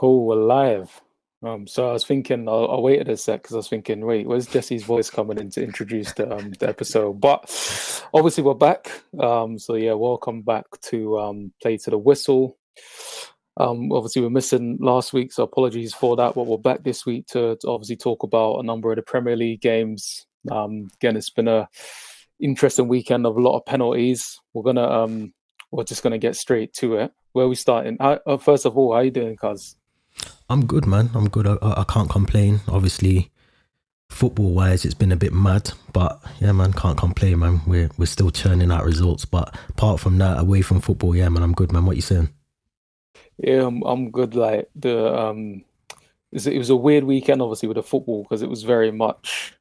Cool, we're live. Um, so I was thinking, I, I waited a sec because I was thinking, wait, where's Jesse's voice coming in to introduce the, um, the episode? But obviously, we're back. Um, so yeah, welcome back to um, Play to the Whistle. Um, obviously, we're missing last week, so apologies for that. But we're back this week to, to obviously talk about a number of the Premier League games. Um, again, it's been a interesting weekend of a lot of penalties. We're gonna, um, we're just gonna get straight to it. Where we starting? How, uh, first of all, how are you doing, Cuz? I'm good, man. I'm good. I, I can't complain. Obviously, football wise, it's been a bit mad, but yeah, man, can't complain, man. We're we're still churning out results, but apart from that, away from football, yeah, man, I'm good, man. What you saying? Yeah, I'm, I'm good. Like the um, it was a weird weekend, obviously, with the football because it was very much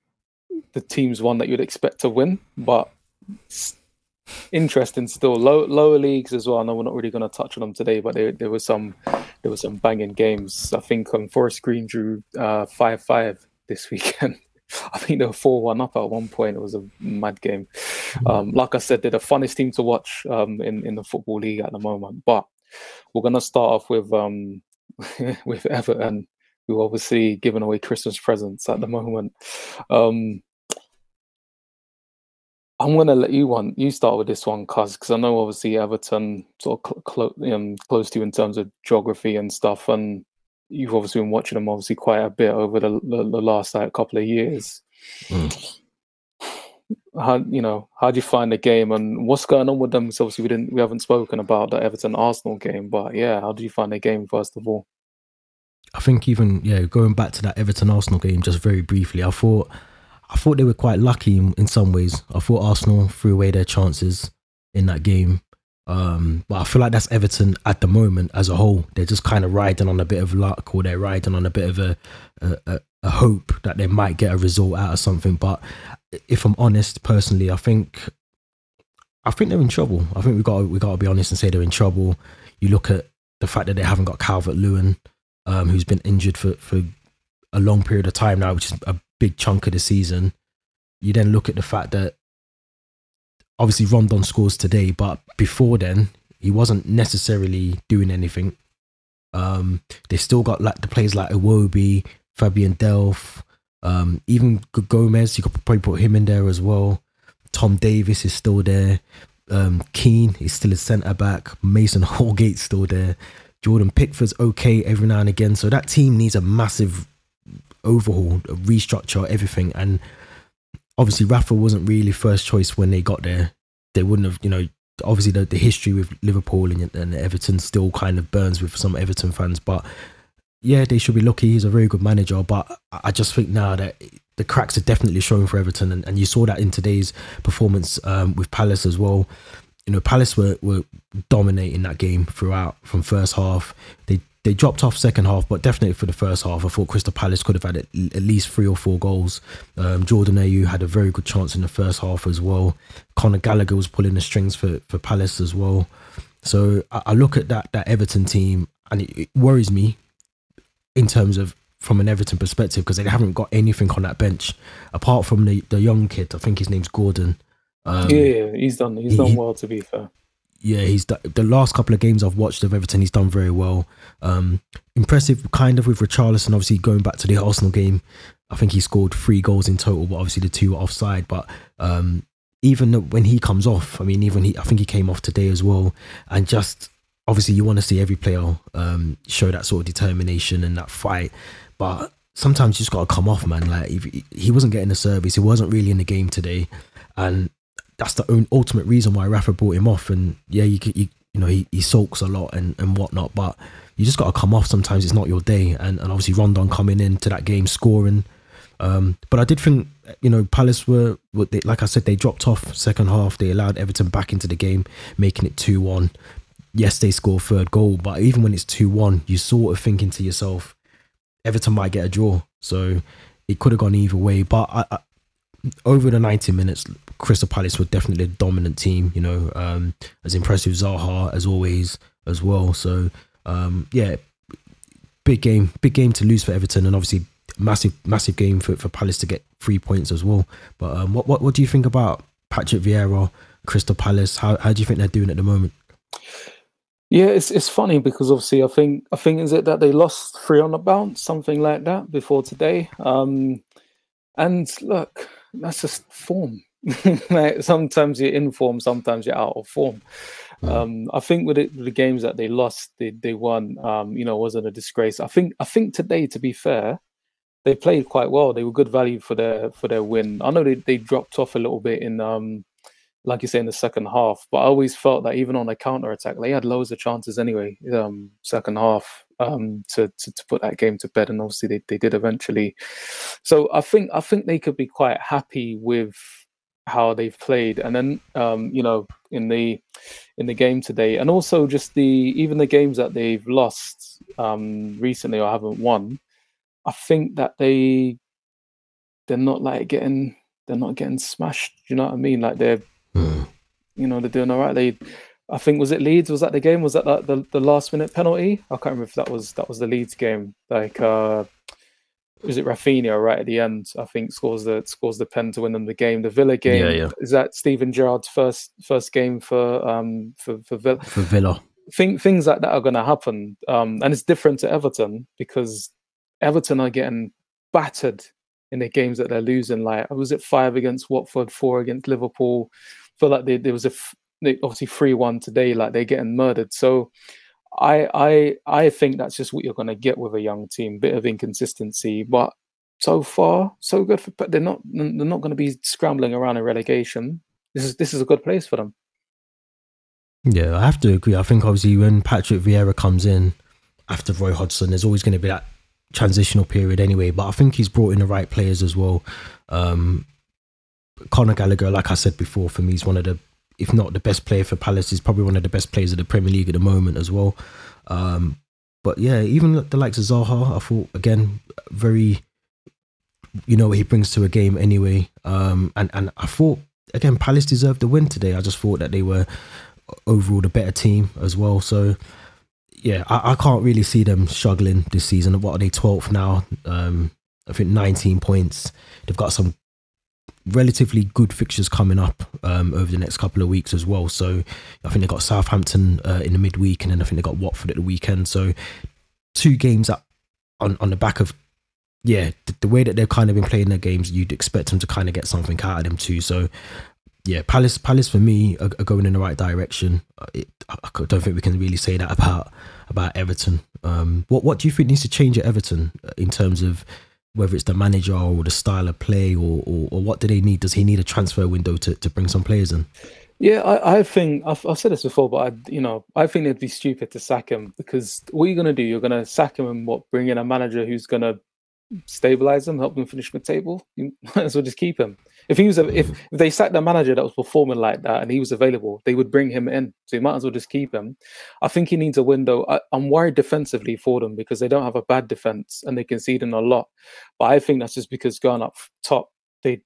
the teams one that you'd expect to win, but interesting still. Low, lower leagues as well. I know we're not really going to touch on them today, but there, there was some there was some banging games. I think um, Forest Green drew uh, five five this weekend. I think they were four one up at one point. It was a mad game. Mm-hmm. Um, like I said, they're the funnest team to watch um, in in the football league at the moment. But we're gonna start off with um, with Everton, who obviously giving away Christmas presents at the moment. Um, I'm gonna let you one you start with this one, cuz because I know obviously Everton sort of cl- cl- um, close to you in terms of geography and stuff, and you've obviously been watching them obviously quite a bit over the the, the last like couple of years. Mm. How you know how do you find the game and what's going on with them? So obviously we didn't we haven't spoken about the Everton Arsenal game, but yeah, how do you find the game first of all? I think even yeah, going back to that Everton Arsenal game just very briefly, I thought I thought they were quite lucky in, in some ways. I thought Arsenal threw away their chances in that game. Um, but I feel like that's Everton at the moment as a whole. They're just kind of riding on a bit of luck or they're riding on a bit of a, a, a hope that they might get a result out of something. But if I'm honest, personally, I think I think they're in trouble. I think we got we got to be honest and say they're in trouble. You look at the fact that they haven't got Calvert Lewin, um, who's been injured for for a long period of time now, which is a big chunk of the season. You then look at the fact that obviously Rondon scores today, but before then he wasn't necessarily doing anything. Um, they still got like the players like Iwobi, Fabian Delph, um, even Gomez. You could probably put him in there as well. Tom Davies is still there. Um, Keane is still a centre back. Mason Holgate's still there. Jordan Pickford's okay every now and again. So that team needs a massive overhaul, restructure everything. And obviously, Rafa wasn't really first choice when they got there. They wouldn't have, you know, obviously the, the history with Liverpool and, and Everton still kind of burns with some Everton fans. But yeah, they should be lucky. He's a very good manager. But I just think now that the cracks are definitely showing for Everton. And, and you saw that in today's performance um, with Palace as well. You know, Palace were, were dominating that game throughout from first half. They they dropped off second half, but definitely for the first half, I thought Crystal Palace could have had at, at least three or four goals. Um, Jordan Ayew had a very good chance in the first half as well. Conor Gallagher was pulling the strings for, for Palace as well. So I, I look at that that Everton team, and it, it worries me in terms of from an Everton perspective because they haven't got anything on that bench apart from the the young kid. I think his name's Gordon. Um, yeah, he's done. He's he, done well. To be fair, yeah, he's the last couple of games I've watched of Everton. He's done very well. Um, impressive, kind of with Richarlison. Obviously, going back to the Arsenal game, I think he scored three goals in total, but obviously the two were offside. But um, even when he comes off, I mean, even he, I think he came off today as well, and just obviously you want to see every player um, show that sort of determination and that fight, but sometimes you just got to come off, man. Like he, he wasn't getting the service, he wasn't really in the game today, and that's the own ultimate reason why Rafa brought him off. And yeah, you you, you know he, he sulks a lot and, and whatnot, but you just got to come off. Sometimes it's not your day, and, and obviously Rondon coming into that game scoring. Um, but I did think you know Palace were, were they, like I said they dropped off second half. They allowed Everton back into the game, making it two one. Yes, they score third goal, but even when it's two one, you sort of thinking to yourself, Everton might get a draw. So it could have gone either way. But I, I, over the 90 minutes, Crystal Palace were definitely a dominant team. You know, um, as impressive Zaha as always as well. So um, yeah, big game, big game to lose for Everton, and obviously massive, massive game for, for Palace to get three points as well. But um, what, what what do you think about Patrick Vieira, Crystal Palace? How how do you think they're doing at the moment? Yeah, it's it's funny because obviously I think I think is it that they lost three on the bounce, something like that before today. Um, and look, that's just form. like sometimes you're in form, sometimes you're out of form. Hmm. Um, I think with, it, with the games that they lost, they they won. Um, you know, wasn't a disgrace. I think I think today, to be fair, they played quite well. They were good value for their for their win. I know they, they dropped off a little bit in um like you say in the second half, but I always felt that even on a counter attack, they had loads of chances anyway. Um, second half um to, to to put that game to bed, and obviously they, they did eventually. So I think I think they could be quite happy with how they've played, and then um you know in the in the game today, and also just the even the games that they've lost um recently or haven't won I think that they they're not like getting they're not getting smashed. You know what I mean? Like they're mm. you know they're doing all right. They I think was it Leeds? Was that the game? Was that like the, the last minute penalty? I can't remember if that was that was the Leeds game. Like uh was it Raphinha right at the end? I think scores the scores the pen to win them the game. The Villa game yeah, yeah. is that Steven Gerrard's first first game for um for for Villa. For Villa, think things like that are going to happen. Um, and it's different to Everton because Everton are getting battered in the games that they're losing. Like, was it five against Watford, four against Liverpool? I feel like there was a obviously three one today. Like they're getting murdered. So, I I I think that's just what you're going to get with a young team. Bit of inconsistency, but so far so good. For, but they're not they're not going to be scrambling around in relegation. This is this is a good place for them. Yeah, I have to agree. I think obviously when Patrick Vieira comes in after Roy Hodgson, there's always going to be that transitional period anyway. But I think he's brought in the right players as well. Um, Conor Gallagher, like I said before, for me, is one of the, if not the best player for Palace, is probably one of the best players of the Premier League at the moment as well. Um, but yeah, even the likes of Zaha, I thought again very, you know, what he brings to a game anyway. Um, and and I thought again, Palace deserved the win today. I just thought that they were overall the better team as well. So yeah, I, I, can't really see them struggling this season. What are they, 12th now? Um, I think 19 points. They've got some relatively good fixtures coming up um, over the next couple of weeks as well. So I think they've got Southampton uh, in the midweek and then I think they've got Watford at the weekend. So two games that on, on the back of, yeah, the, the way that they've kind of been playing their games, you'd expect them to kind of get something out of them too. So yeah, Palace, Palace for me are, are going in the right direction. Uh, it, I don't think we can really say that about about Everton. Um, what what do you think needs to change at Everton uh, in terms of whether it's the manager or the style of play, or, or, or what do they need? Does he need a transfer window to, to bring some players in? Yeah, I, I think I've, I've, said this before, but I, you know, I think it'd be stupid to sack him because what you're going to do, you're going to sack him and what bring in a manager who's going to stabilize him, help them finish the table. You might as well just keep him. If he was, a, if, if they sacked the manager that was performing like that and he was available, they would bring him in. So you might as well just keep him. I think he needs a window. I, am worried defensively for them because they don't have a bad defense and they concede in a lot. But I think that's just because going up top, they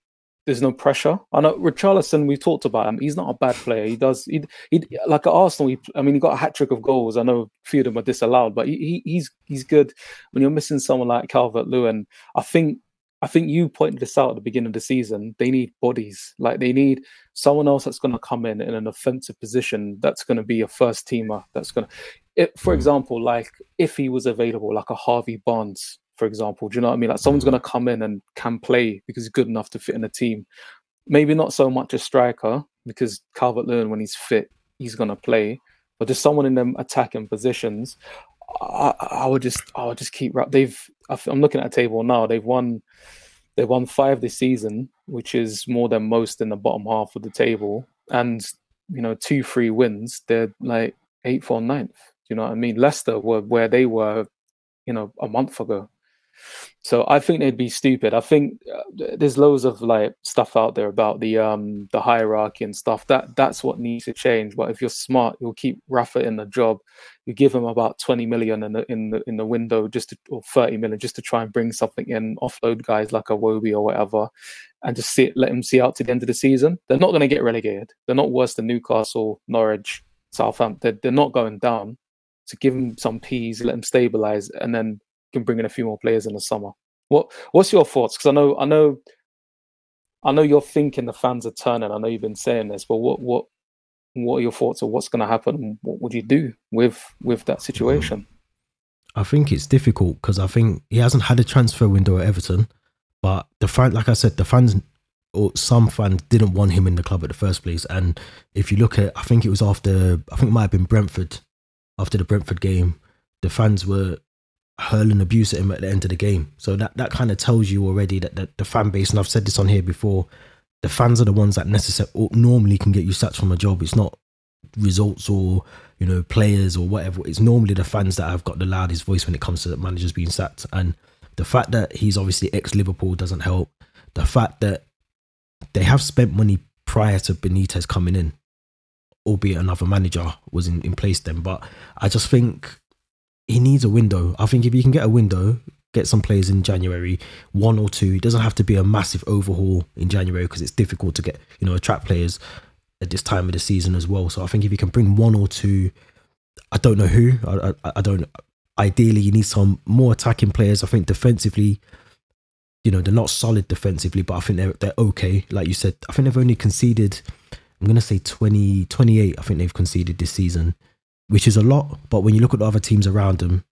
there's no pressure. I know Richarlison, we talked about him. He's not a bad player. He does, he, he like at Arsenal. He, I mean, he got a hat trick of goals. I know a few of them are disallowed, but he, he's he's good. When you're missing someone like Calvert Lewin, I think I think you pointed this out at the beginning of the season. They need bodies. Like they need someone else that's going to come in in an offensive position. That's going to be a first teamer. That's going to, for hmm. example, like if he was available, like a Harvey Barnes, for example. Do you know what I mean? Like someone's going to come in and can play because he's good enough to fit in a team. Maybe not so much a striker because Calvert Lewin, when he's fit, he's going to play. But just someone in them attacking positions. I, I, would just I would just keep they've I'm looking at a table now they've won they've won five this season which is more than most in the bottom half of the table. And you know two free wins they're like eighth or ninth you know what I mean? Leicester were where they were you know a month ago so I think they'd be stupid. I think uh, there's loads of like stuff out there about the um the hierarchy and stuff. That that's what needs to change. But if you're smart, you'll keep Rafa in the job. You give him about 20 million in the in the in the window, just to, or 30 million, just to try and bring something in, offload guys like Iwobi or whatever, and just see let him see out to the end of the season. They're not going to get relegated. They're not worse than Newcastle, Norwich, Southampton. They're, they're not going down. So give them some peas, let them stabilize, and then can bring in a few more players in the summer. What What's your thoughts? Because I know I know I know you're thinking the fans are turning. I know you've been saying this, but what what what are your thoughts on what's going to happen? What would you do with with that situation? I think it's difficult because I think he hasn't had a transfer window at Everton, but the fan, like I said, the fans or some fans didn't want him in the club at the first place. And if you look at, I think it was after, I think it might have been Brentford, after the Brentford game, the fans were hurling abuse at him at the end of the game. So that, that kind of tells you already that, that the fan base, and I've said this on here before, the fans are the ones that necessarily normally can get you sacked from a job. It's not results or you know players or whatever. It's normally the fans that have got the loudest voice when it comes to the managers being sacked. And the fact that he's obviously ex Liverpool doesn't help. The fact that they have spent money prior to Benitez coming in, albeit another manager was in, in place then. But I just think he needs a window. I think if you can get a window, get some players in January, one or two. It doesn't have to be a massive overhaul in January because it's difficult to get, you know, attract players at this time of the season as well. So I think if you can bring one or two, I don't know who, I, I, I don't. Ideally, you need some more attacking players. I think defensively, you know, they're not solid defensively, but I think they're they're okay. Like you said, I think they've only conceded. I'm gonna say 20, 28, I think they've conceded this season, which is a lot. But when you look at the other teams around them,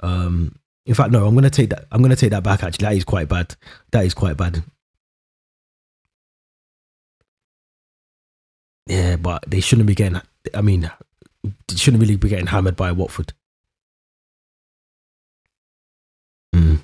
um, in fact, no, I'm gonna take that. I'm gonna take that back. Actually, that is quite bad. That is quite bad. Yeah, but they shouldn't be getting. I mean, they shouldn't really be getting hammered by Watford. Mm. Mm.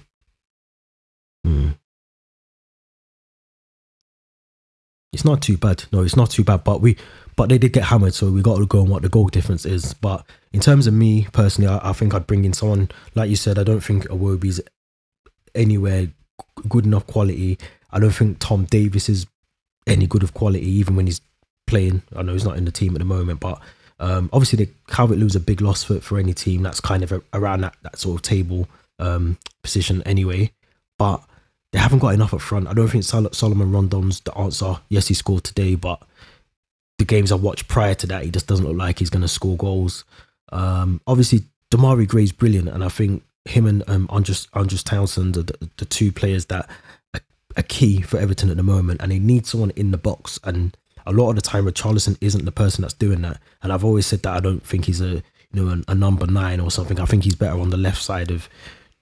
Not too bad. No, it's not too bad. But we, but they did get hammered, so we got to go on what the goal difference is. But in terms of me personally, I, I think I'd bring in someone like you said. I don't think Iwobi's anywhere good enough quality. I don't think Tom Davies is any good of quality, even when he's playing. I know he's not in the team at the moment, but um, obviously the Calvert Lewin's a big loss for, for any team that's kind of a, around that, that sort of table um, position anyway. But they haven't got enough up front. I don't think Sol- Salomon Rondon's the answer. Yes, he scored today, but the games I watched prior to that, he just doesn't look like he's going to score goals. Um, obviously, Demarai Gray's brilliant, and I think him and um, Andros, Andros Townsend are the, the two players that are, are key for Everton at the moment, and they need someone in the box. And a lot of the time, Richarlison isn't the person that's doing that. And I've always said that I don't think he's a you know a, a number nine or something. I think he's better on the left side of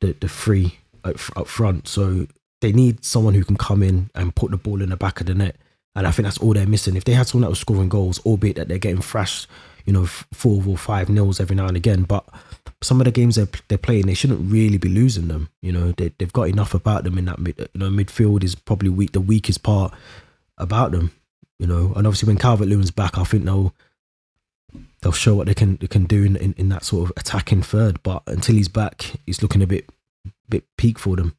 the the three up, up front. So they need someone who can come in and put the ball in the back of the net. And I think that's all they're missing. If they had someone that was scoring goals, albeit that they're getting thrashed, you know, four or five nils every now and again, but some of the games they're, they're playing, they shouldn't really be losing them. You know, they, they've got enough about them in that mid, you know, midfield is probably weak, the weakest part about them you know. And obviously, when Calvert Lewin's back, I think they'll they'll show what they can they can do in, in, in that sort of attacking third. But until he's back, he's looking a bit bit peak for them.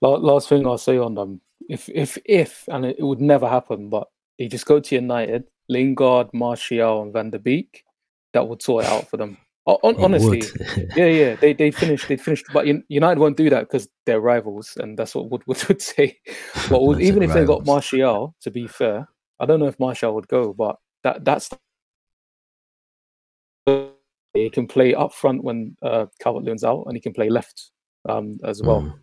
Last thing I'll say on them, if if if and it, would never happen, but they just go to United, Lingard, Martial, and Van der Beek, that would sort it out for them. honestly, yeah, yeah, they they finished, they finished, but United won't do that because they're rivals, and that's what Wood would, would say. But even if rivals. they got Martial, to be fair, I don't know if Martial would go, but that that's he can play up front when uh, Calvert Lewin's out, and he can play left um, as well. Mm.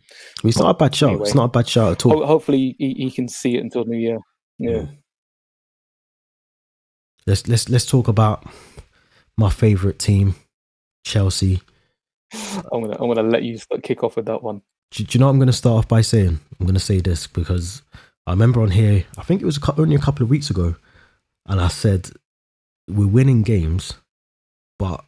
It's not a bad shot. Anyway, it's not a bad shot at all. hopefully, he, he, can see it until New Year. Yeah. Mm. Let's let's let's talk about my favorite team, Chelsea. I'm gonna I'm gonna let you kick off with that one. Do, do you know what I'm gonna start off by saying? I'm gonna say this because I remember on here, I think it was only a couple of weeks ago, and I said, We're winning games, but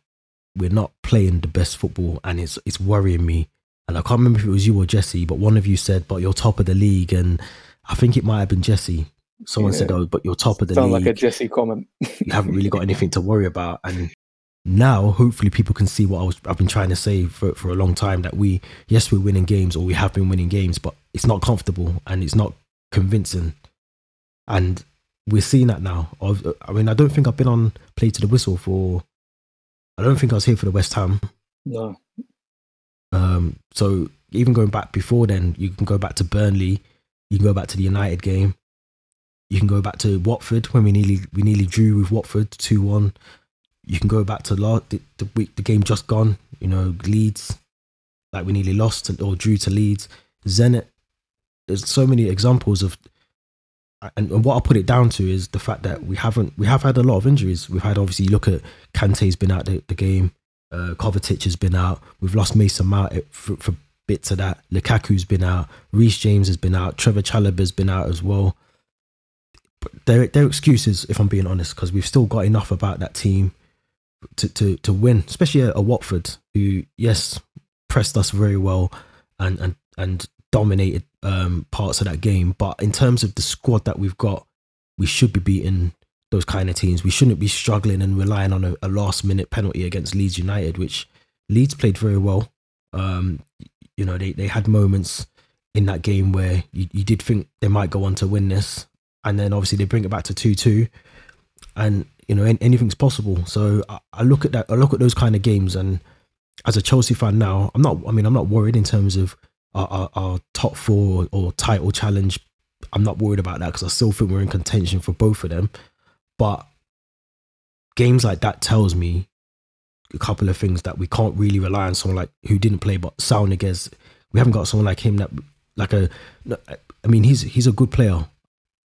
we're not playing the best football, and it's, it's worrying me. And I can't remember if it was you or Jesse, but one of you said, But you're top of the league. And I think it might have been Jesse. Someone yeah. said, Oh, but you're top of the Sound league. like a Jesse comment. you haven't really got anything to worry about. And now hopefully people can see what I was I've been trying to say for, for a long time that we yes we're winning games or we have been winning games but it's not comfortable and it's not convincing. And we're seeing that now. I mean, I don't think I've been on play to the whistle for. I don't think I was here for the West Ham. No. Um. So even going back before then, you can go back to Burnley. You can go back to the United game. You can go back to Watford when we nearly we nearly drew with Watford two one. You can go back to the, the week the game just gone. You know Leeds, like we nearly lost or drew to Leeds. Zenit there's so many examples of and, and what I put it down to is the fact that we haven't we have had a lot of injuries. We've had obviously look at Kante's been out the, the game, uh, Kovacic has been out. We've lost Mason Mount for, for bits of that. Lukaku's been out. Reece James has been out. Trevor Chalobah's been out as well. But they're, they're excuses, if I'm being honest, because we've still got enough about that team to, to, to win, especially a, a Watford who, yes, pressed us very well and, and, and dominated um, parts of that game. But in terms of the squad that we've got, we should be beating those kind of teams. We shouldn't be struggling and relying on a, a last minute penalty against Leeds United, which Leeds played very well. Um, you know, they, they had moments in that game where you, you did think they might go on to win this. And then obviously they bring it back to 2 2. And, you know, anything's possible. So I, I look at that, I look at those kind of games. And as a Chelsea fan now, I'm not, I mean, I'm not worried in terms of our, our, our top four or title challenge. I'm not worried about that because I still think we're in contention for both of them. But games like that tells me a couple of things that we can't really rely on someone like who didn't play, but Niguez. We haven't got someone like him that like a. I mean, he's he's a good player.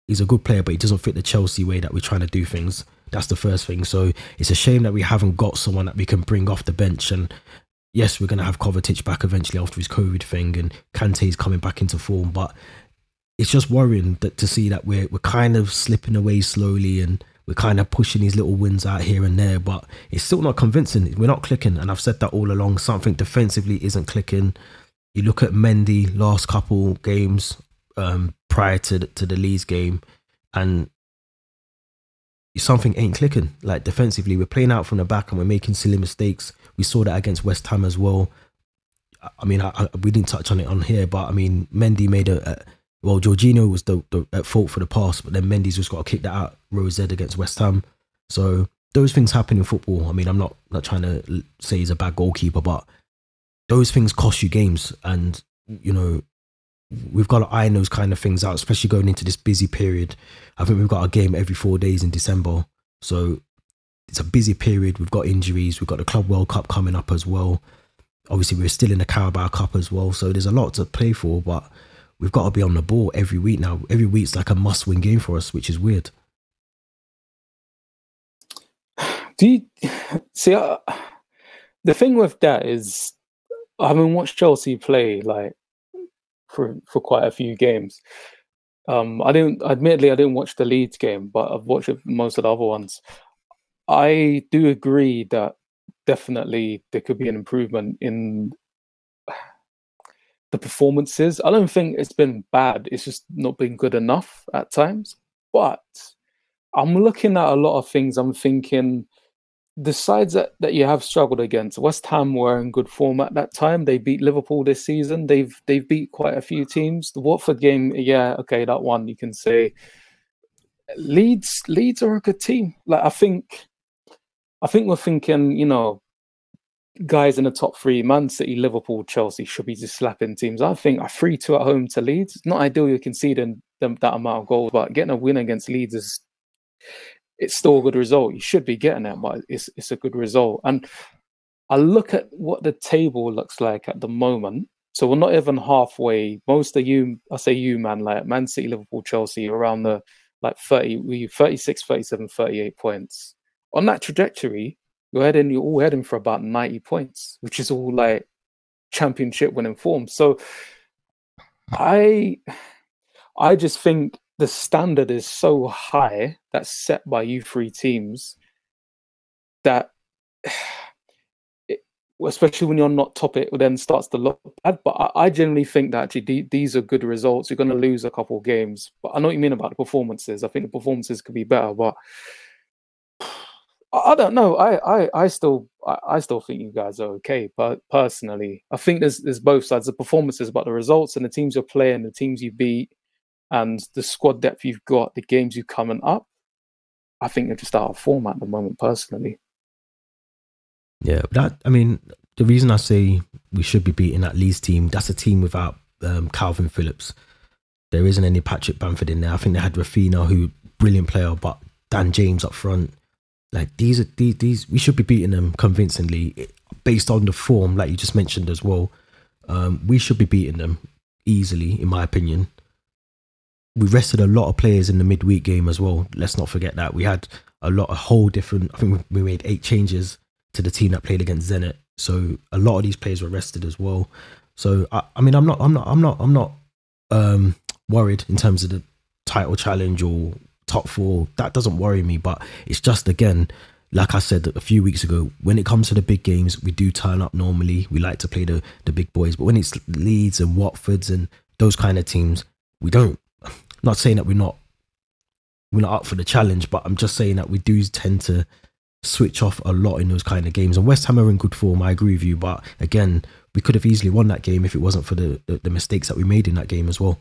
He's a good player, but he doesn't fit the Chelsea way that we're trying to do things. That's the first thing. So it's a shame that we haven't got someone that we can bring off the bench. And yes, we're going to have Kovacic back eventually after his COVID thing, and Kante's coming back into form. But it's just worrying that to see that we're we're kind of slipping away slowly and we're kind of pushing these little wins out here and there, but it's still not convincing. We're not clicking, and I've said that all along. Something defensively isn't clicking. You look at Mendy last couple games um, prior to the, to the Leeds game, and something ain't clicking. Like defensively, we're playing out from the back and we're making silly mistakes. We saw that against West Ham as well. I mean, I, I, we didn't touch on it on here, but I mean, Mendy made a, a well, Jorginho was the, the, at fault for the pass, but then Mendy's just got to kick that out. Rose Z against West Ham. So those things happen in football. I mean, I'm not not trying to say he's a bad goalkeeper, but those things cost you games, and you know we've got to iron those kind of things out, especially going into this busy period. I think we've got a game every four days in December, so it's a busy period. We've got injuries. We've got the Club World Cup coming up as well. Obviously, we're still in the Carabao Cup as well, so there's a lot to play for, but we've got to be on the ball every week now. Every week's like a must win game for us, which is weird. Do you see? Uh, the thing with that is, I haven't watched Chelsea play like for for quite a few games. Um, I didn't, admittedly, I didn't watch the Leeds game, but I've watched most of the other ones. I do agree that definitely there could be an improvement in the performances. I don't think it's been bad. It's just not been good enough at times. But I'm looking at a lot of things. I'm thinking the sides that, that you have struggled against, West Ham were in good form at that time. They beat Liverpool this season. They've they've beat quite a few teams. The Watford game, yeah, okay, that one you can say. Leeds Leeds are a good team. Like I think I think we're thinking, you know, guys in the top three, Man City, Liverpool, Chelsea, should be just slapping teams. I think a 3 2 at home to Leeds, not ideal you're conceding them, that amount of goals, but getting a win against Leeds is it's still a good result. You should be getting it, but it's, it's a good result. And I look at what the table looks like at the moment. So we're not even halfway. Most of you, I say you, man, like Man City, Liverpool, Chelsea, around the like 30, we 36, 37, 38 points. On that trajectory, you're heading, you're all heading for about 90 points, which is all like championship winning form. So I I just think the standard is so high that's set by you three teams that it, especially when you're not top it then starts to look bad but i, I generally think that actually these are good results you're going to lose a couple of games but i know what you mean about the performances i think the performances could be better but I don't know. I, I, I still, I, I, still think you guys are okay. But personally, I think there's, there's both sides. The performances, but the results and the teams you're playing, the teams you beat, and the squad depth you've got, the games you coming up. I think you're just out of form at the moment, personally. Yeah, that. I mean, the reason I say we should be beating that Leeds team, that's a team without um, Kalvin Phillips. There isn't any Patrick Bamford in there. I think they had Raphinha, who brilliant player, but Dan James up front like these are these, these we should be beating them convincingly based on the form, like you just mentioned as well. Um, we should be beating them easily, in my opinion. We rested a lot of players in the midweek game as well. Let's not forget that we had a lot, a whole different. I think we made eight changes to the team that played against Zenit. So a lot of these players were rested as well. So I, I mean, I'm not, I'm not, I'm not, I'm not um, worried in terms of the title challenge or top four. That doesn't worry me. But it's just again, like I said a few weeks ago, when it comes to the big games, we do turn up normally. We like to play the the big boys, but when it's Leeds and Watfords and those kind of teams, we don't. Not saying that we're not we're not up for the challenge, but I'm just saying that we do tend to switch off a lot in those kind of games. And West Ham are in good form, I agree with you. But again, we could have easily won that game if it wasn't for the, the, the mistakes that we made in that game as well.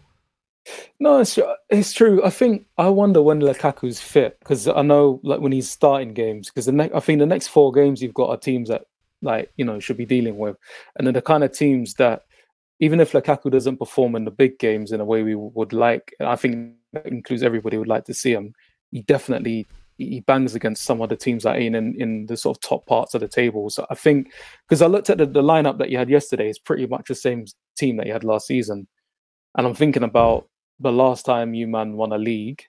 No, it's it's true. I think I wonder when Lukaku's fit because I know like when he's starting games because the next I think the next four games you've got are teams that like you know should be dealing with, and then the kind of teams that even if Lukaku doesn't perform in the big games in a way we would like, I think that includes everybody would like to see him. He definitely he bangs against some of the teams that ain't in, in the sort of top parts of the table. So I think because I looked at the, the lineup that you had yesterday, it's pretty much the same team that you had last season. And I'm thinking about the last time you man won a league,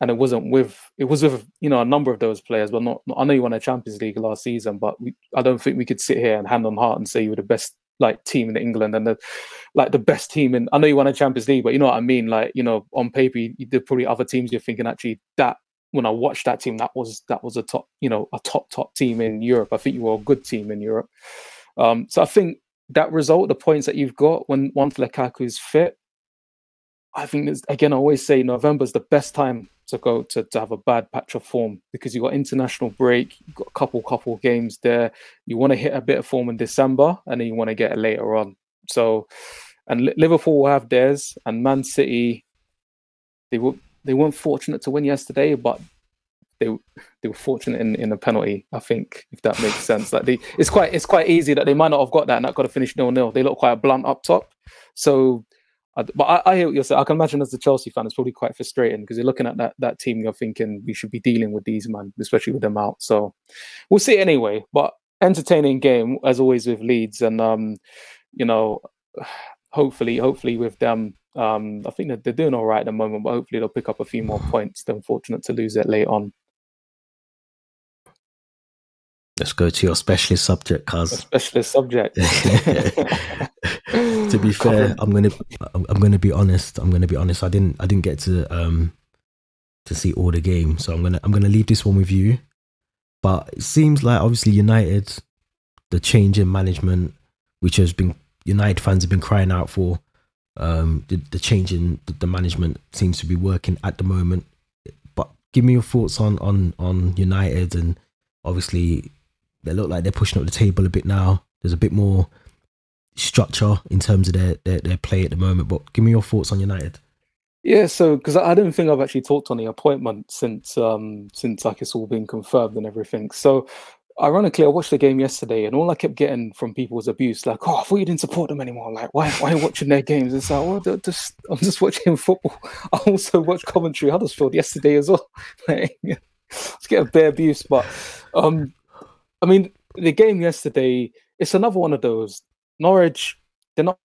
and it wasn't with it was with you know a number of those players, but not. I know you won a Champions League last season, but we, I don't think we could sit here and hand on heart and say you were the best like team in England and the like the best team in. I know you won a Champions League, but you know what I mean. Like you know, on paper, you, there probably other teams you're thinking actually that when I watched that team, that was that was a top, you know, a top top team in Europe. I think you were a good team in Europe. Um, so I think that result, the points that you've got when once Lukaku is fit, I think there's, again I always say November is the best time to go to, to have a bad patch of form because you've got international break, you've got a couple couple games there. You want to hit a bit of form in December and then you want to get it later on. So and Liverpool will have theirs and Man City they were they weren't fortunate to win yesterday, but they they were fortunate in, in a penalty. I think if that makes sense. Like they, it's quite it's quite easy that they might not have got that and that got to finish nil nil. They look quite blunt up top. So, but I, I hear what you're saying. I can imagine as a Chelsea fan, it's probably quite frustrating because you're looking at that that team. You're thinking we should be dealing with these men, especially with them out. So we'll see anyway. But entertaining game as always with Leeds, and um, you know, hopefully, hopefully with them um, I think they're doing all right at the moment, but hopefully they'll pick up a few more points. They're unfortunate to lose it late on. Let's go to your specialist subject, cuz. Specialist subject. to be fair, I'm gonna I'm gonna be honest. I'm gonna be honest. I didn't I didn't get to um to see all the game, so I'm gonna I'm gonna leave this one with you. But it seems like obviously United, the change in management, which has been United fans have been crying out for, um, the, the change in the, the, management seems to be working at the moment. But give me your thoughts on on on United and obviously they look like they're pushing up the table a bit now. There's a bit more structure in terms of their, their, their play at the moment. But give me your thoughts on United. Yeah, so because I don't think I've actually talked on the appointment since um since like it's all been confirmed and everything. So ironically, I watched the game yesterday, and all I kept getting from people was abuse. Like, "Oh, I thought you didn't support them anymore. Like, why, why are you watching their games?" It's like, "Well, just, I'm just watching football." I also watched Coventry Huddersfield yesterday as well. Let's get a bit abuse, but um, I mean, the game yesterday, it's another one of those. Norwich, they're not.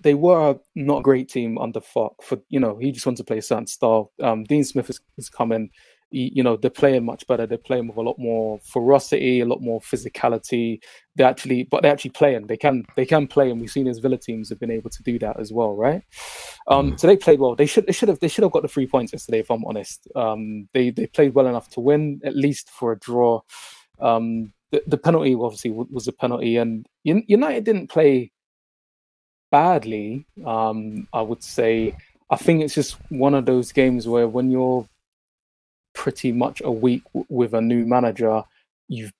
They were not a great team under Farke. For you know, he just wants to play a certain style. Um, Dean Smith is, is coming you know they're playing much better they're playing with a lot more ferocity a lot more physicality they actually but they're actually playing they can they can play and we've seen as villa teams have been able to do that as well right um mm. so they played well they should they should have they should have got the three points yesterday if i'm honest um they they played well enough to win at least for a draw um the, penalty obviously was a penalty and united didn't play badly um i would say i think it's just one of those games where when you're pretty much a week with a new manager, you've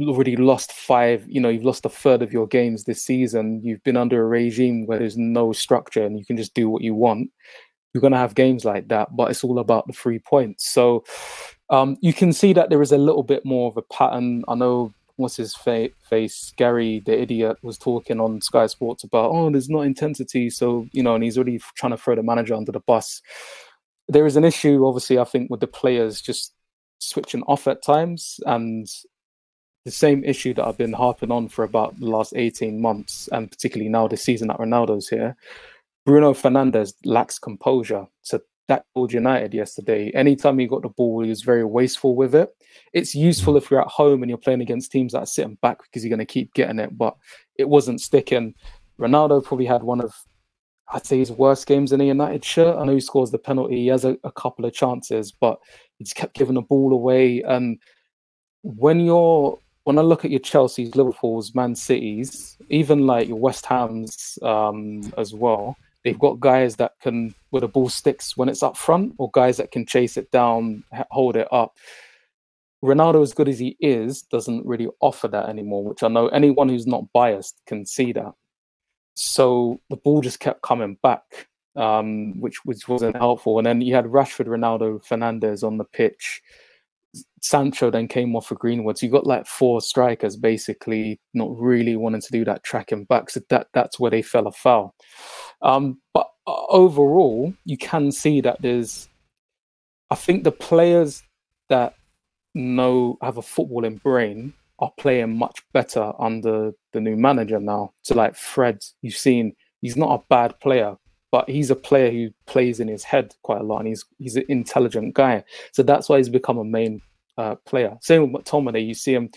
already lost five, you know, you've lost a third of your games this season. You've been under a regime where there's no structure and you can just do what you want. You're going to have games like that, but it's all about the three points. So um, you can see that there is a little bit more of a pattern. I know what's his fa- face, Gary the idiot, was talking on Sky Sports about, oh, there's not intensity. So, you know, and he's already trying to throw the manager under the bus there is an issue, obviously, I think, with the players just switching off at times, and the same issue that I've been harping on for about the last 18 months, and particularly now this season that Ronaldo's here. Bruno Fernandes lacks composure. So that called United yesterday. Anytime he got the ball, he was very wasteful with it. It's useful if you're at home and you're playing against teams that are sitting back because you're going to keep getting it, but it wasn't sticking. Ronaldo probably had one of, I'd say, his worst games in a United shirt. I know he scores the penalty. He has a, a couple of chances, but he just kept giving the ball away. And when you're when I look at your Chelsea's, Liverpool's, Man Cities, even like your West Ham's um, as well, they've got guys that can, where the ball sticks when it's up front, or guys that can chase it down, hold it up. Ronaldo, as good as he is, doesn't really offer that anymore, which I know anyone who's not biased can see that. So the ball just kept coming back, um, which which wasn't helpful. And then you had Rashford, Ronaldo, Fernandes on the pitch Sancho then came off for Greenwood. So you got like four strikers basically not really wanting to do that tracking back. So that that's where they fell afoul. Um, but uh, overall, you can see that there's, I think the players that know have a footballing brain are playing much better under the new manager now. So like Fred, you've seen he's not a bad player, but he's a player who plays in his head quite a lot, and he's he's an intelligent guy. So that's why he's become a main uh, player. Same with McTominay, you see him.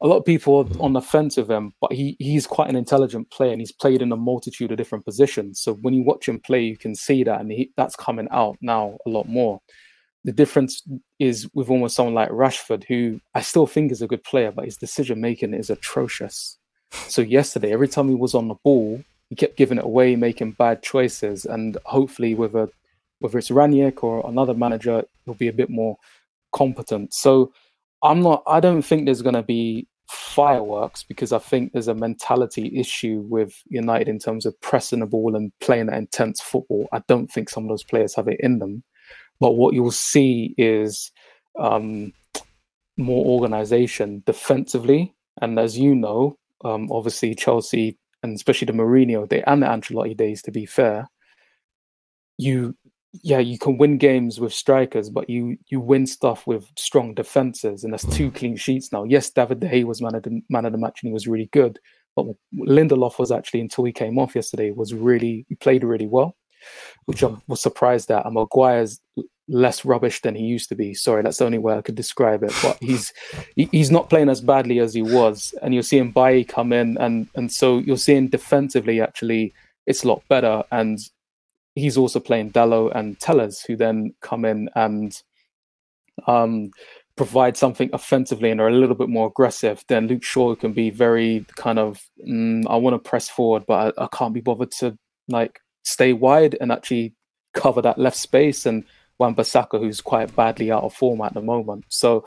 A lot of people are on the fence of him, but he he's quite an intelligent player, and he's played in a multitude of different positions. So when you watch him play, you can see that, and he, that's coming out now a lot more. The difference is with almost someone like Rashford, who I still think is a good player, but his decision making is atrocious. So yesterday, every time he was on the ball, he kept giving it away, making bad choices, and hopefully with a whether it's Rangnick or another manager, he'll be a bit more competent. So I'm not. I don't think there's going to be fireworks because I think there's a mentality issue with United in terms of pressing the ball and playing that intense football. I don't think some of those players have it in them. But what you'll see is um, more organization defensively. And as you know, um, obviously Chelsea and especially the Mourinho day and the Ancelotti days, to be fair, you yeah, you can win games with strikers, but you you win stuff with strong defenses, and that's two clean sheets now. Yes, David De Gea was man of the man of the match and he was really good, but Lindelof was actually until he came off yesterday was really he played really well, which I mm-hmm. was surprised at. And Maguire's less rubbish than he used to be. Sorry, that's the only way I could describe it. But he's he's not playing as badly as he was, and you're seeing Bailly come in, and and so you're seeing defensively actually it's a lot better, and he's also playing Dalot and Telles, who then come in and um, provide something offensively and are a little bit more aggressive. Then Luke Shaw can be very kind of mm, I want to press forward, but I, I can't be bothered to like stay wide and actually cover that left space and Wan-Bissaka, who's quite badly out of form at the moment. So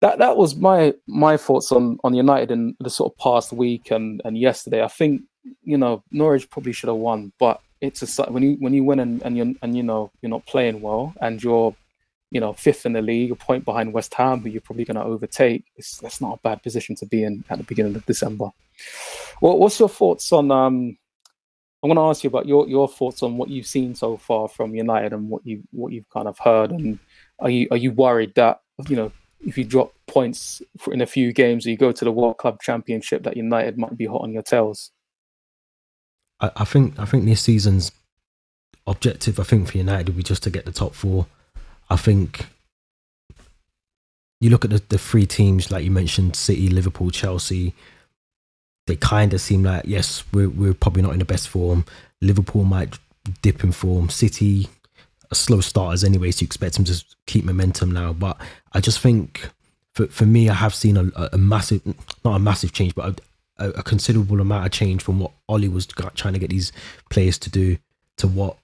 that that was my my thoughts on on United in the sort of past week and and yesterday. I think you know Norwich probably should have won, but it's a when you when you win and and you and you know you're not playing well and you're you know fifth in the league, a point behind West Ham, who you're probably going to overtake. It's that's not a bad position to be in at the beginning of December. Well, what's your thoughts on um I want to ask you about your, your thoughts on what you've seen so far from United and what you what you've kind of heard, and are you are you worried that you know if you drop points in a few games or you go to the World Club Championship that United might be hot on your tails? I, I think I think this season's objective, I think for United, will be just to get the top four. I think you look at the, the three teams like you mentioned, City, Liverpool, Chelsea they kind of seem like yes, we're we're probably not in the best form. Liverpool might dip in form. City, a slow starters anyway, so you expect them to keep momentum now. But I just think for for me, I have seen a, a massive, not a massive change, but a, a, considerable amount of change from what Ole was trying to get these players to do to what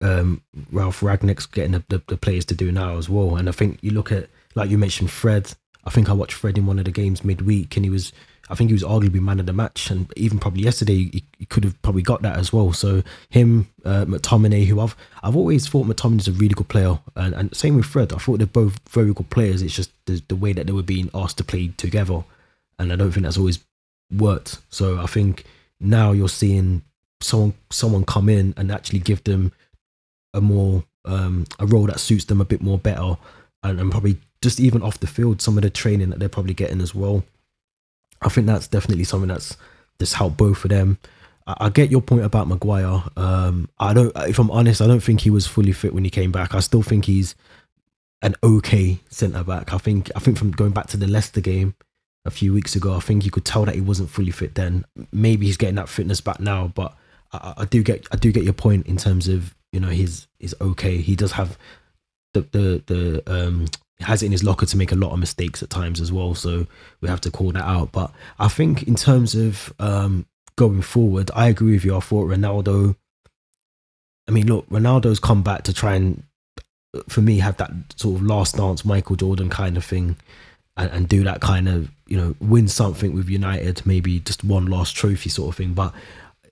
um, Ralf Rangnick's getting the, the, the, players to do now as well. And I think you look at, like you mentioned, Fred. I think I watched Fred in one of the games midweek, and he was I think he was arguably man of the match, and even probably yesterday he, he could have probably got that as well. So him, uh, McTominay, who I've I've always thought is a really good player, and, and same with Fred. I thought they're both very good players. It's just the, the way that they were being asked to play together, and I don't think that's always worked. So I think now you're seeing someone someone come in and actually give them a more um, a role that suits them a bit more better, and, and probably just even off the field, some of the training that they're probably getting as well I think that's definitely something that's that's helped both of them. I, I get your point about Maguire. Um, I don't. If I'm honest, I don't think he was fully fit when he came back. I still think he's an okay centre back. I think. I think from going back to the Leicester game a few weeks ago, I think you could tell that he wasn't fully fit then. Maybe he's getting that fitness back now, but I, I do get. I do get your point in terms of you know he's he's okay. He does have the the the um has it in his locker to make a lot of mistakes at times as well. So we have to call that out. But I think in terms of um, going forward, I agree with you. I thought Ronaldo. I mean, look, Ronaldo's come back to try and, for me, have that sort of last dance Michael Jordan kind of thing, and, and do that kind of you know win something with United, maybe just one last trophy sort of thing. But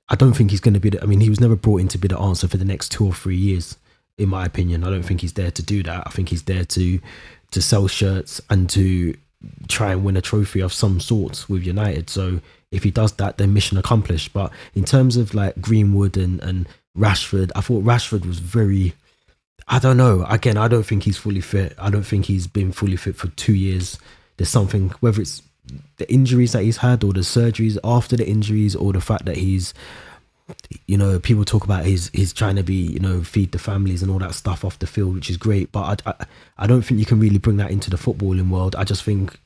I don't think he's going to be. The, I mean, he was never brought in to be the answer for the next two or three years in my opinion. I don't think he's there to do that. I think he's there to to sell shirts and to try and win a trophy of some sort with United. So if he does that, then mission accomplished. But in terms of like Greenwood and and Rashford, I thought Rashford was very. I don't know. Again, I don't think he's fully fit. I don't think he's been fully fit for two years. There's something, whether it's the injuries that he's had or the surgeries after the injuries or the fact that he's you know, people talk about his his trying to be, you know, feed the families and all that stuff off the field, which is great. But I, I, I don't think you can really bring that into the footballing world. I just think,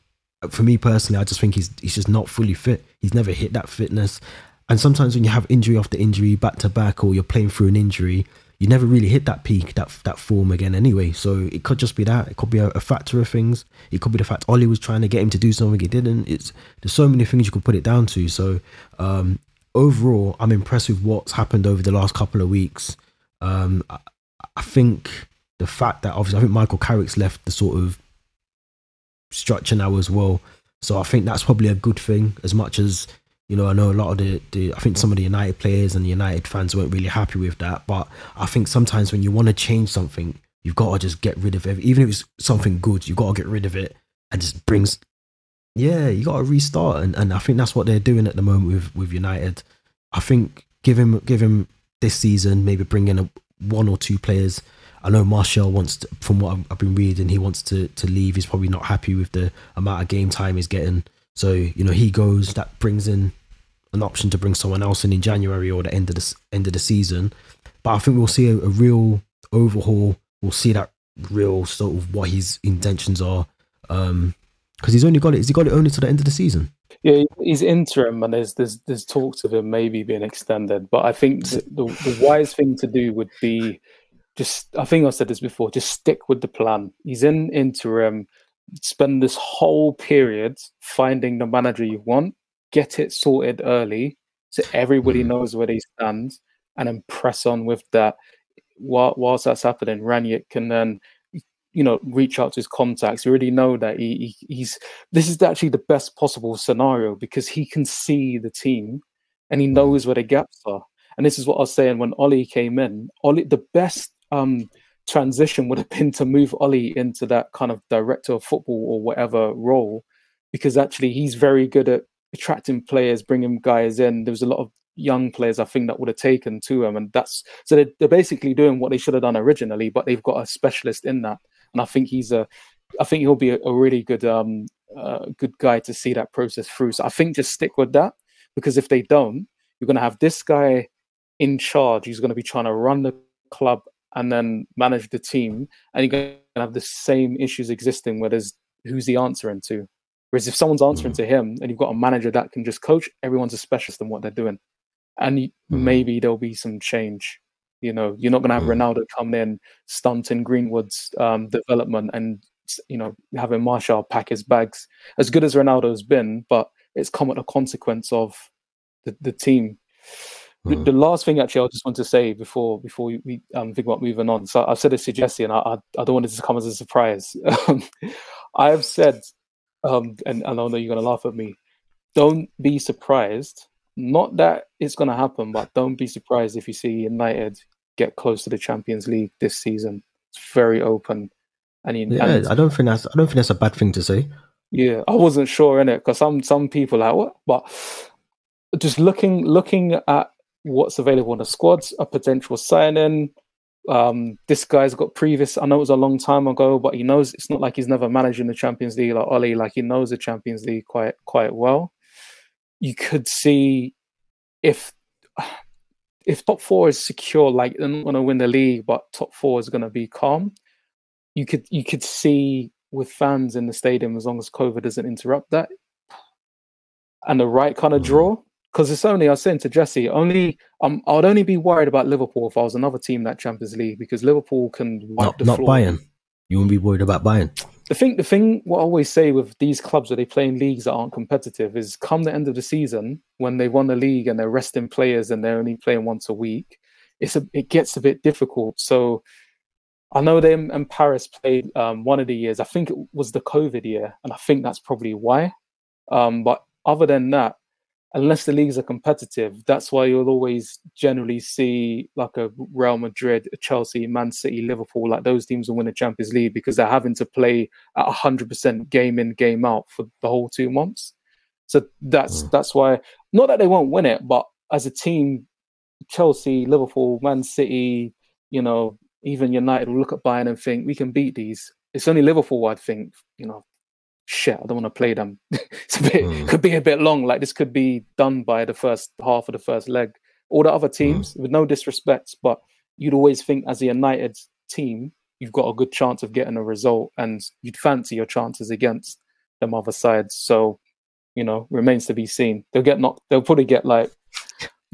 for me personally, I just think he's he's just not fully fit. He's never hit that fitness. And sometimes when you have injury after injury, back to back, or you're playing through an injury, you never really hit that peak, that that form again. Anyway, so it could just be that. It could be a, a factor of things. It could be the fact Ole was trying to get him to do something he didn't. It's there's so many things you could put it down to. So um, overall, I'm impressed with what's happened over the last couple of weeks. Um, I, I, think the fact that obviously I think Michael Carrick's left the sort of structure now as well. So I think that's probably a good thing. As much as you know, I know a lot of the, the I think some of the United players and the United fans weren't really happy with that. But I think sometimes when you want to change something, you've got to just get rid of it. Even if it's something good, you've got to get rid of it and just brings yeah, you got to restart, and, and I think that's what they're doing at the moment with with United. I think give him give him this season, maybe bring in a, one or two players. I know Martial wants, to, from what I've been reading, he wants to to leave. He's probably not happy with the amount of game time he's getting. So you know he goes. That brings in an option to bring someone else in in January or the end of the end of the season. But I think we'll see a, a real overhaul. We'll see that real sort of what his intentions are. Um, because he's only got it. Has he got it only to the end of the season? Yeah, he's interim, and there's there's there's talks of him maybe being extended. But I think the, the, wise thing to do would be just. I think I said this before. Just stick with the plan. He's in interim. Spend this whole period finding the manager you want. Get it sorted early, so everybody mm. knows where they stand, and then press on with that. While, whilst that's happening, Rangnick can then you know reach out to his contacts you already know that he, he, he's this is actually the best possible scenario because he can see the team and he knows where the gaps are. And this is what i was saying when Ole came in. Ole the best um transition would have been to move Ole into that kind of director of football or whatever role because actually he's very good at attracting players bringing guys in. There was a lot of young players I think that would have taken to him, and that's so they're, they're, basically doing what they should have done originally, but they've got a specialist in that and I think he's a, I think he'll be a, a really good, um, uh, good guy to see that process through. So I think just stick with that because if they don't, you're going to have this guy in charge. He's going to be trying to run the club and then manage the team, and you're going to have the same issues existing where there's who's he answering to. Whereas if someone's answering mm-hmm. to him and you've got a manager that can just coach, everyone's a specialist in what they're doing, and mm-hmm. maybe there'll be some change. You know, you're not going to have mm. Ronaldo come in stunting Greenwood's um, development and you know having Martial pack his bags. As good as Ronaldo's been, but it's come at a consequence of the, the team. Mm. The, the, last thing actually I just want to say before before we, we um, think about moving on. So I've said this to Jesse, and I, I, I don't want it to come as a surprise. I have said, um, and, and I know you're going to laugh at me. Don't be surprised. Not that it's going to happen, but don't be surprised if you see United get close to the Champions League this season. It's very open. And, you, yeah, and I don't think that's I don't think that's a bad thing to say. Yeah, I wasn't sure in it because some some people are what, but just looking looking at what's available in the squads, a potential signing. Um, this guy's got previous. I know it was a long time ago, but he knows it's not like he's never managed in the Champions League like Ole. Like he knows the Champions League quite quite well. You could see if if top four is secure, like they're not going to win the league, but top four is going to be calm. You could you could see with fans in the stadium as long as COVID doesn't interrupt that, and the right kind of draw. Because it's only I was saying to Jesse, only um, I'd only be worried about Liverpool if I was another team that Champions League because Liverpool can wipe Not the not floor. Bayern. You won't be worried about Bayern. The thing, the thing, what I always say with these clubs where they play in leagues that aren't competitive is, come the end of the season when they won the league and they're resting players and they're only playing once a week, it's a, it gets a bit difficult. So, I know them and Paris played um, one of the years. I think it was the COVID year, and I think that's probably why. Um, but other than that, unless the leagues are competitive, that's why you'll always generally see like a Real Madrid, a Chelsea, Man City, Liverpool, like those teams will win the Champions League because they're having to play at hundred percent game in, game out for the whole two months. So that's Mm. that's why not that they won't win it, but as a team, Chelsea, Liverpool, Man City, you know, even United will look at Bayern and think we can beat these. It's only Liverpool I'd think, you know, shit, I don't want to play them. it's a bit Mm. could be a bit long. Like this could be done by the first half of the first leg. All the other teams, with no disrespect, but you'd always think as a United team, you've got a good chance of getting a result, and you'd fancy your chances against them other sides. So, you know, remains to be seen. They'll get knocked. They'll probably get like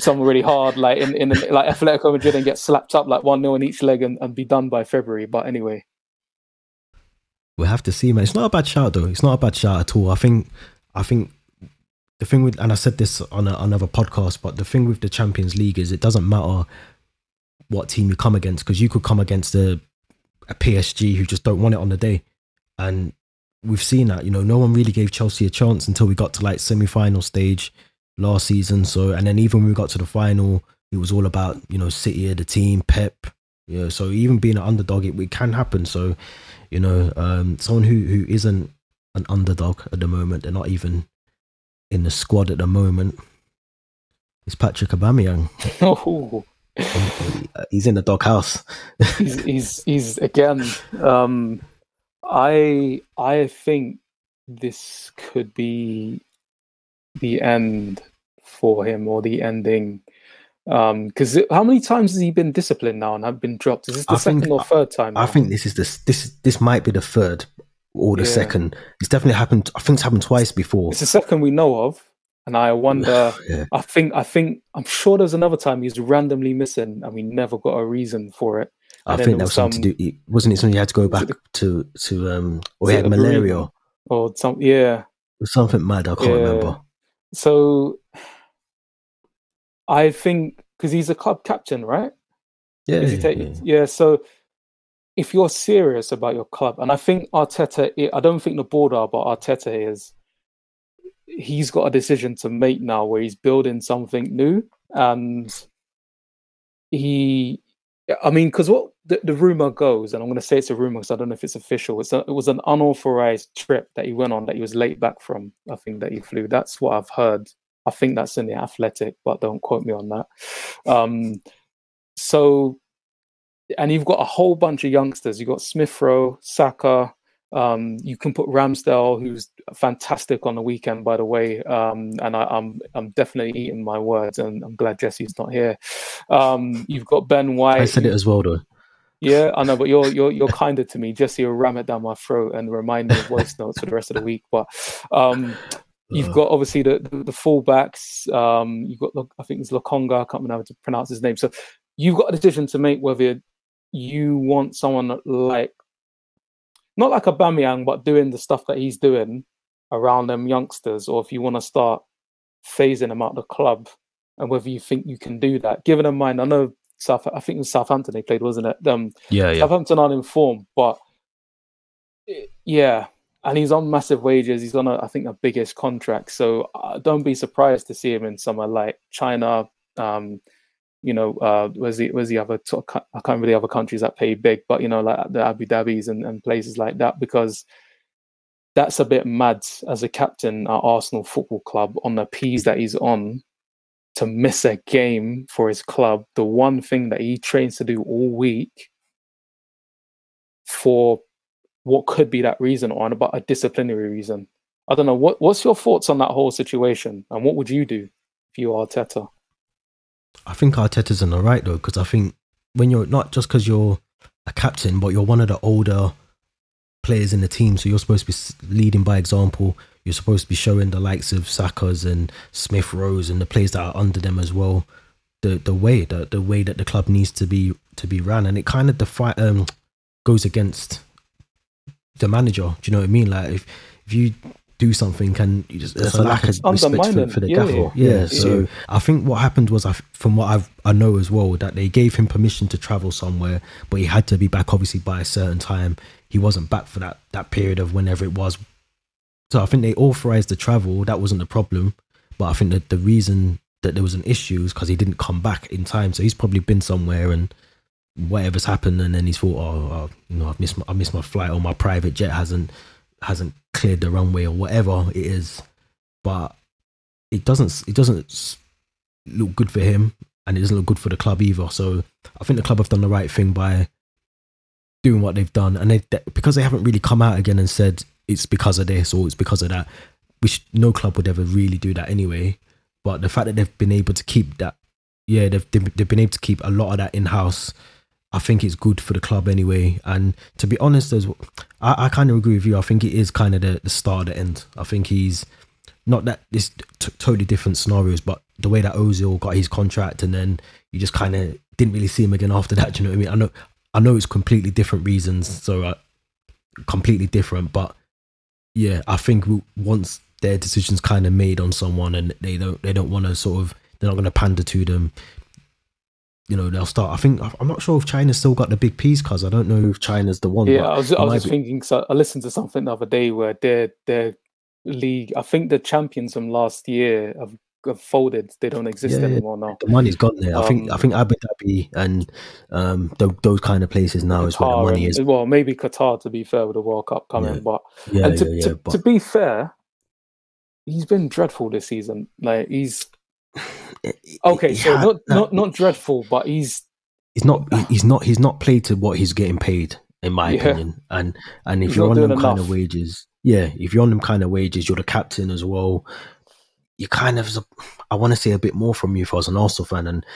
something really hard, like in in the, like Atletico Madrid, and get slapped up like one 0 in each leg and, and be done by February. But anyway, We'll have to see, man. It's not a bad shout though. It's not a bad shout at all. I think I think the thing with and I said this on a, another podcast, but the thing with the Champions League is it doesn't matter what team you come against because you could come against a, a PSG who just don't want it on the day, and we've seen that. You know, no one really gave Chelsea a chance until we got to like semi-final stage last season. So, and then even when we got to the final, it was all about you know City, the team, Pep. You know, so even being an underdog, it, it can happen. So, you know, um, someone who who isn't an underdog at the moment, they're not even in the squad at the moment. Is Patrick Aubameyang? oh, He's in the doghouse. he's he's he's again. Um, I I think this could be the end for him or the ending. Um, because how many times has he been disciplined now and have been dropped? Is this the I think- second or third time? I now? think this is this this this might be the third or the Yeah. second. It's definitely happened. I think it's happened twice before. it's the second we know of, and I wonder. Yeah. I think I think I'm sure there's another time he's randomly missing and we never got a reason for it. I And think there that was something to do. it- Wasn't it something you had to go back to to um or he had malaria bereavement? Or something? yeah. something mad? I can't Yeah. remember. So I think because he's a club captain, right? Yeah, take- yeah. yeah. So if you're serious about your club, and I think Arteta, I don't think the board are, but Arteta is. He's got a decision to make now, where he's building something new, and he, I mean, because what the, the rumor goes, and I'm going to say it's a rumor because I don't know if it's official. It's a, it was an unauthorized trip that he went on that he was late back from. I think that he flew. That's what I've heard. I think that's in the Athletic, but don't quote me on that. Um, so, and you've got a whole bunch of youngsters. You've got Smith Rowe, Saka. Um, you can put Ramsdale, who's fantastic on the weekend, by the way. Um, and I, I'm I'm definitely eating my words, and I'm glad Jesse's not here. Um, you've got Ben White. I said it as well though. Yeah, I know, but you're you're you're kinder to me. Jesse will ram it down my throat and remind me of voice notes for the rest of the week. But um, you've Uh, got obviously the the, the fullbacks. Um, you've got I think it's Lokonga. I can't remember how to pronounce his name. So you've got a decision to make whether you want someone like not like Aubameyang, but doing the stuff that he's doing around them youngsters, or if you want to start phasing them out of the club, and whether you think you can do that. Given in mind, I know South. I think it was Southampton they played, wasn't it? Um, yeah, yeah. Southampton aren't in form, but eh, yeah, and he's on massive wages. He's on, a, I think, the biggest contract. So uh, don't be surprised to see him in somewhere like China. Um, you know, uh, where's the where's the other? I can't remember the other countries that pay big, but you know, like the Abu Dhabis and, and places like that, because that's a bit mad as a captain at Arsenal Football Club on the P's that he's on to miss a game for his club, the one thing that he trains to do all week for what could be that reason or about a disciplinary reason. I don't know. What what's your thoughts on that whole situation and what would you do if you are Teta? I think Arteta's in the right though, because I think when you're not just because you're a captain, but you're one of the older players in the team, so you're supposed to be leading by example. You're supposed to be showing the likes of Saka's and Smith Rowes and the players that are under them as well the the way the, the way that the club needs to be to be run, and it kind of defi- um goes against the manager. Do you know what I mean? Like if if you do something and you just there's a lack of respect for, for the yeah, gaffer. yeah, Yeah, yeah, so yeah. I think what happened was, I, from what I've, I know as well, that they gave him permission to travel somewhere, but he had to be back obviously by a certain time. He wasn't back for that that period of whenever it was. So I think they authorized the travel. That wasn't the problem, but I think that the reason that there was an issue is because he didn't come back in time. So he's probably been somewhere and whatever's happened, and then he's thought, oh, oh you know, I've missed my, I missed my flight, or my private jet hasn't hasn't cleared the runway, or whatever it is. But it doesn't it doesn't look good for him, and it doesn't look good for the club either. So I think the club have done the right thing by doing what they've done, and they because they haven't really come out again and said it's because of this or it's because of that, which no club would ever really do that anyway. But the fact that they've been able to keep that, yeah, they've they've, they've been able to keep a lot of that in house. I think it's good for the club anyway. And to be honest, as I, I kind of agree with you. I think it is kind of the, the start of the end. I think he's not that this t- totally different scenarios, but the way that Ozil got his contract and then you just kind of didn't really see him again after that. Do you know what I mean? I know, I know it's completely different reasons, so uh, completely different. But yeah, I think once their decisions kind of made on someone and they don't, they don't want to sort of, they're not going to pander to them. You know, they'll start. I think I'm not sure if China's still got the big piece, cause I don't know if China's the one. Yeah, I was, I was just be- thinking. So I listened to something the other day where their their league, I think the champions from last year have, have folded. They don't exist Yeah, anymore now. the money's gone there. I think I Um, think Abu Dhabi and um th- those kind of places now is where the Qatar money and- is. Well, maybe Qatar to be fair with the World Cup coming, Yeah. but Yeah, and to, to, but to be fair, he's been dreadful this season. Like he's okay, so had not not not dreadful, but he's he's not he's not he's not played to what he's getting paid in my Yeah. opinion. And and if He's you're on them doing kind of wages, yeah, if you're on them kind of wages, you're the captain as well. You kind of I want to see a bit more from you if I was an Arsenal fan and.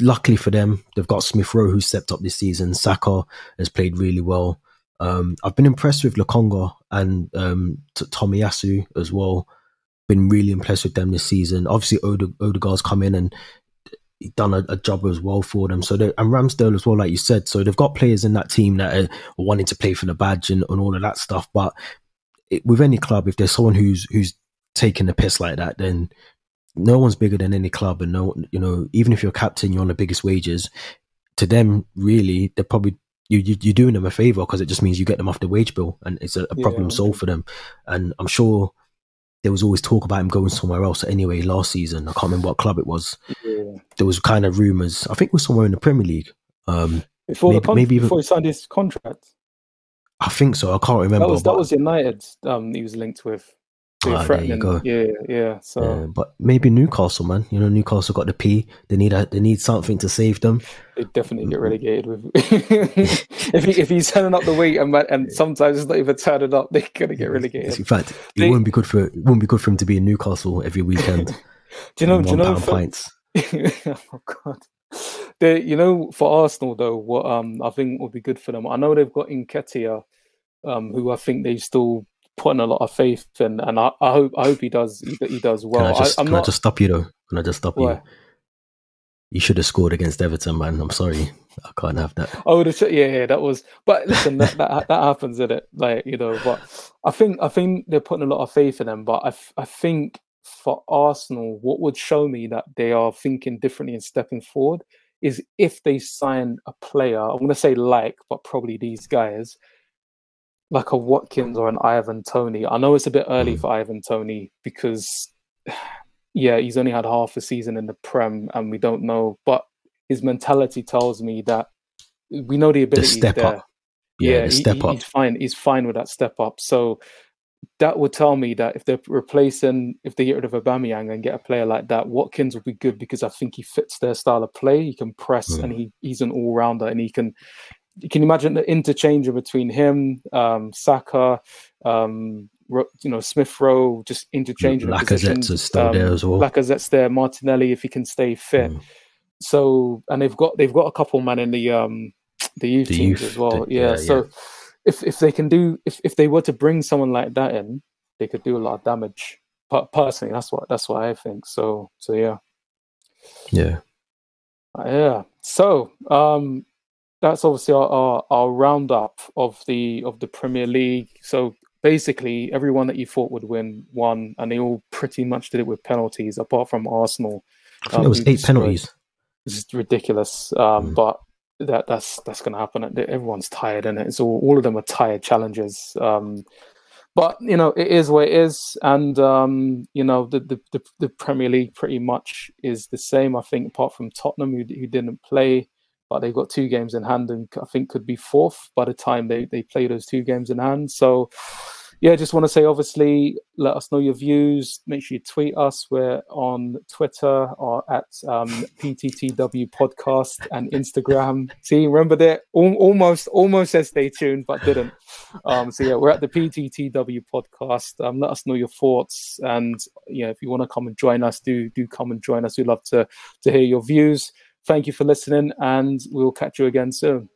Luckily for them, they've got Smith Rowe who stepped up this season. Saka has played really well. Um, I've been impressed with Lokonga and um, Tomiyasu as well. Been really impressed with them this season. Obviously, Ode- Odegaard's come in and done a, a job as well for them. So they, and Ramsdale as well, like you said. So they've got players in that team that are wanting to play for the badge and, and all of that stuff. But it, with any club, if there's someone who's who's taking the piss like that, then no one's bigger than any club, and no, you know, even if you're captain, you're on the biggest wages. To them, really, they're probably you, you you're doing them a favor because it just means you get them off the wage bill, and it's a, a problem Yeah. solved for them. And I'm sure there was always talk about him going somewhere else. Anyway, last season, I can't remember what club it was. yeah. There was kind of rumors. I think it was somewhere in the Premier League. Um, before Maybe- the con- maybe even- before he signed his contract. I think so. I can't remember. That was that was United. Um, he was linked with. They Ah, there you go. Yeah, yeah. So uh, but maybe Newcastle, man. You know, Newcastle got the P. They need a, they need something to save them. they definitely get relegated with. if he, if he's turning up the weight and and sometimes it's not even turning up, they're gonna get relegated. In fact, it They- wouldn't be good for it wouldn't be good for him to be in Newcastle every weekend. Do you know? Do you know? For, oh God. The, you know, for Arsenal though, what um I think would be good for them. I know they've got Nketiah, um, who I think they still putting a lot of faith in, and I, I hope I hope he does he, he does Can well. I just I, can I not. just stop you though? Can I just stop you? Why? You should have scored against Everton, man. I'm sorry, I can't have that. Oh, the ch- yeah, yeah, that was. But listen, that, that that happens, in it? Like you know, but I think I think they're putting a lot of faith in them. But I I think for Arsenal, what would show me that they are thinking differently and stepping forward is if they sign a player. I'm going to say like, but probably these guys, like a Watkins or an Ivan Toney. I know it's a bit early Mm. for Ivan Toney because, yeah, he's only had half a season in the Prem, and we don't know. But his mentality tells me that we know the The ability step there. up. Yeah, the he- step he- up. He's fine. He's fine with that step up. So that would tell me that if they're replacing, if they get rid of Aubameyang and get a player like that, Watkins would be good because I think he fits their style of play. He can press Mm. and he, he's an all rounder and he can. Can you can imagine the interchange between him, um, Saka, um, you know Smith Rowe just interchanging Lacazette's is still um, there as well. Lacazette's there. Martinelli, if he can stay fit. Mm. So and they've got they've got a couple man in the um the youth the teams youth, as well. The, yeah, yeah, so. Yeah. If, if they can do if, if they were to bring someone like that in, they could do a lot of damage. But personally, that's what that's what I think. So so yeah, yeah, uh, yeah. So um, that's obviously our, our, our roundup of the of the Premier League. So basically, everyone that you thought would win won, and they all pretty much did it with penalties, apart from Arsenal. I think um, it was eight penalties. It's ridiculous, um, mm. but that that's that's going to happen. Everyone's tired, and it? it's all all of them are tired challenges. Um, but you know it is what it is, and um, you know the, the, the the Premier League pretty much is the same. I think apart from Tottenham, who, who didn't play but they've got two games in hand and I think could be fourth by the time they, they play those two games in hand. So, yeah, just want to say obviously, let us know your views. Make sure you tweet us. We're on Twitter or at um, PTTW Podcast and Instagram. See, remember that almost almost said stay tuned, but didn't. Um, so yeah, we're at the PTTW Podcast. Um, let us know your thoughts, and yeah, if you want to come and join us, do do come and join us. We'd love to to hear your views. Thank you for listening, and we'll catch you again soon.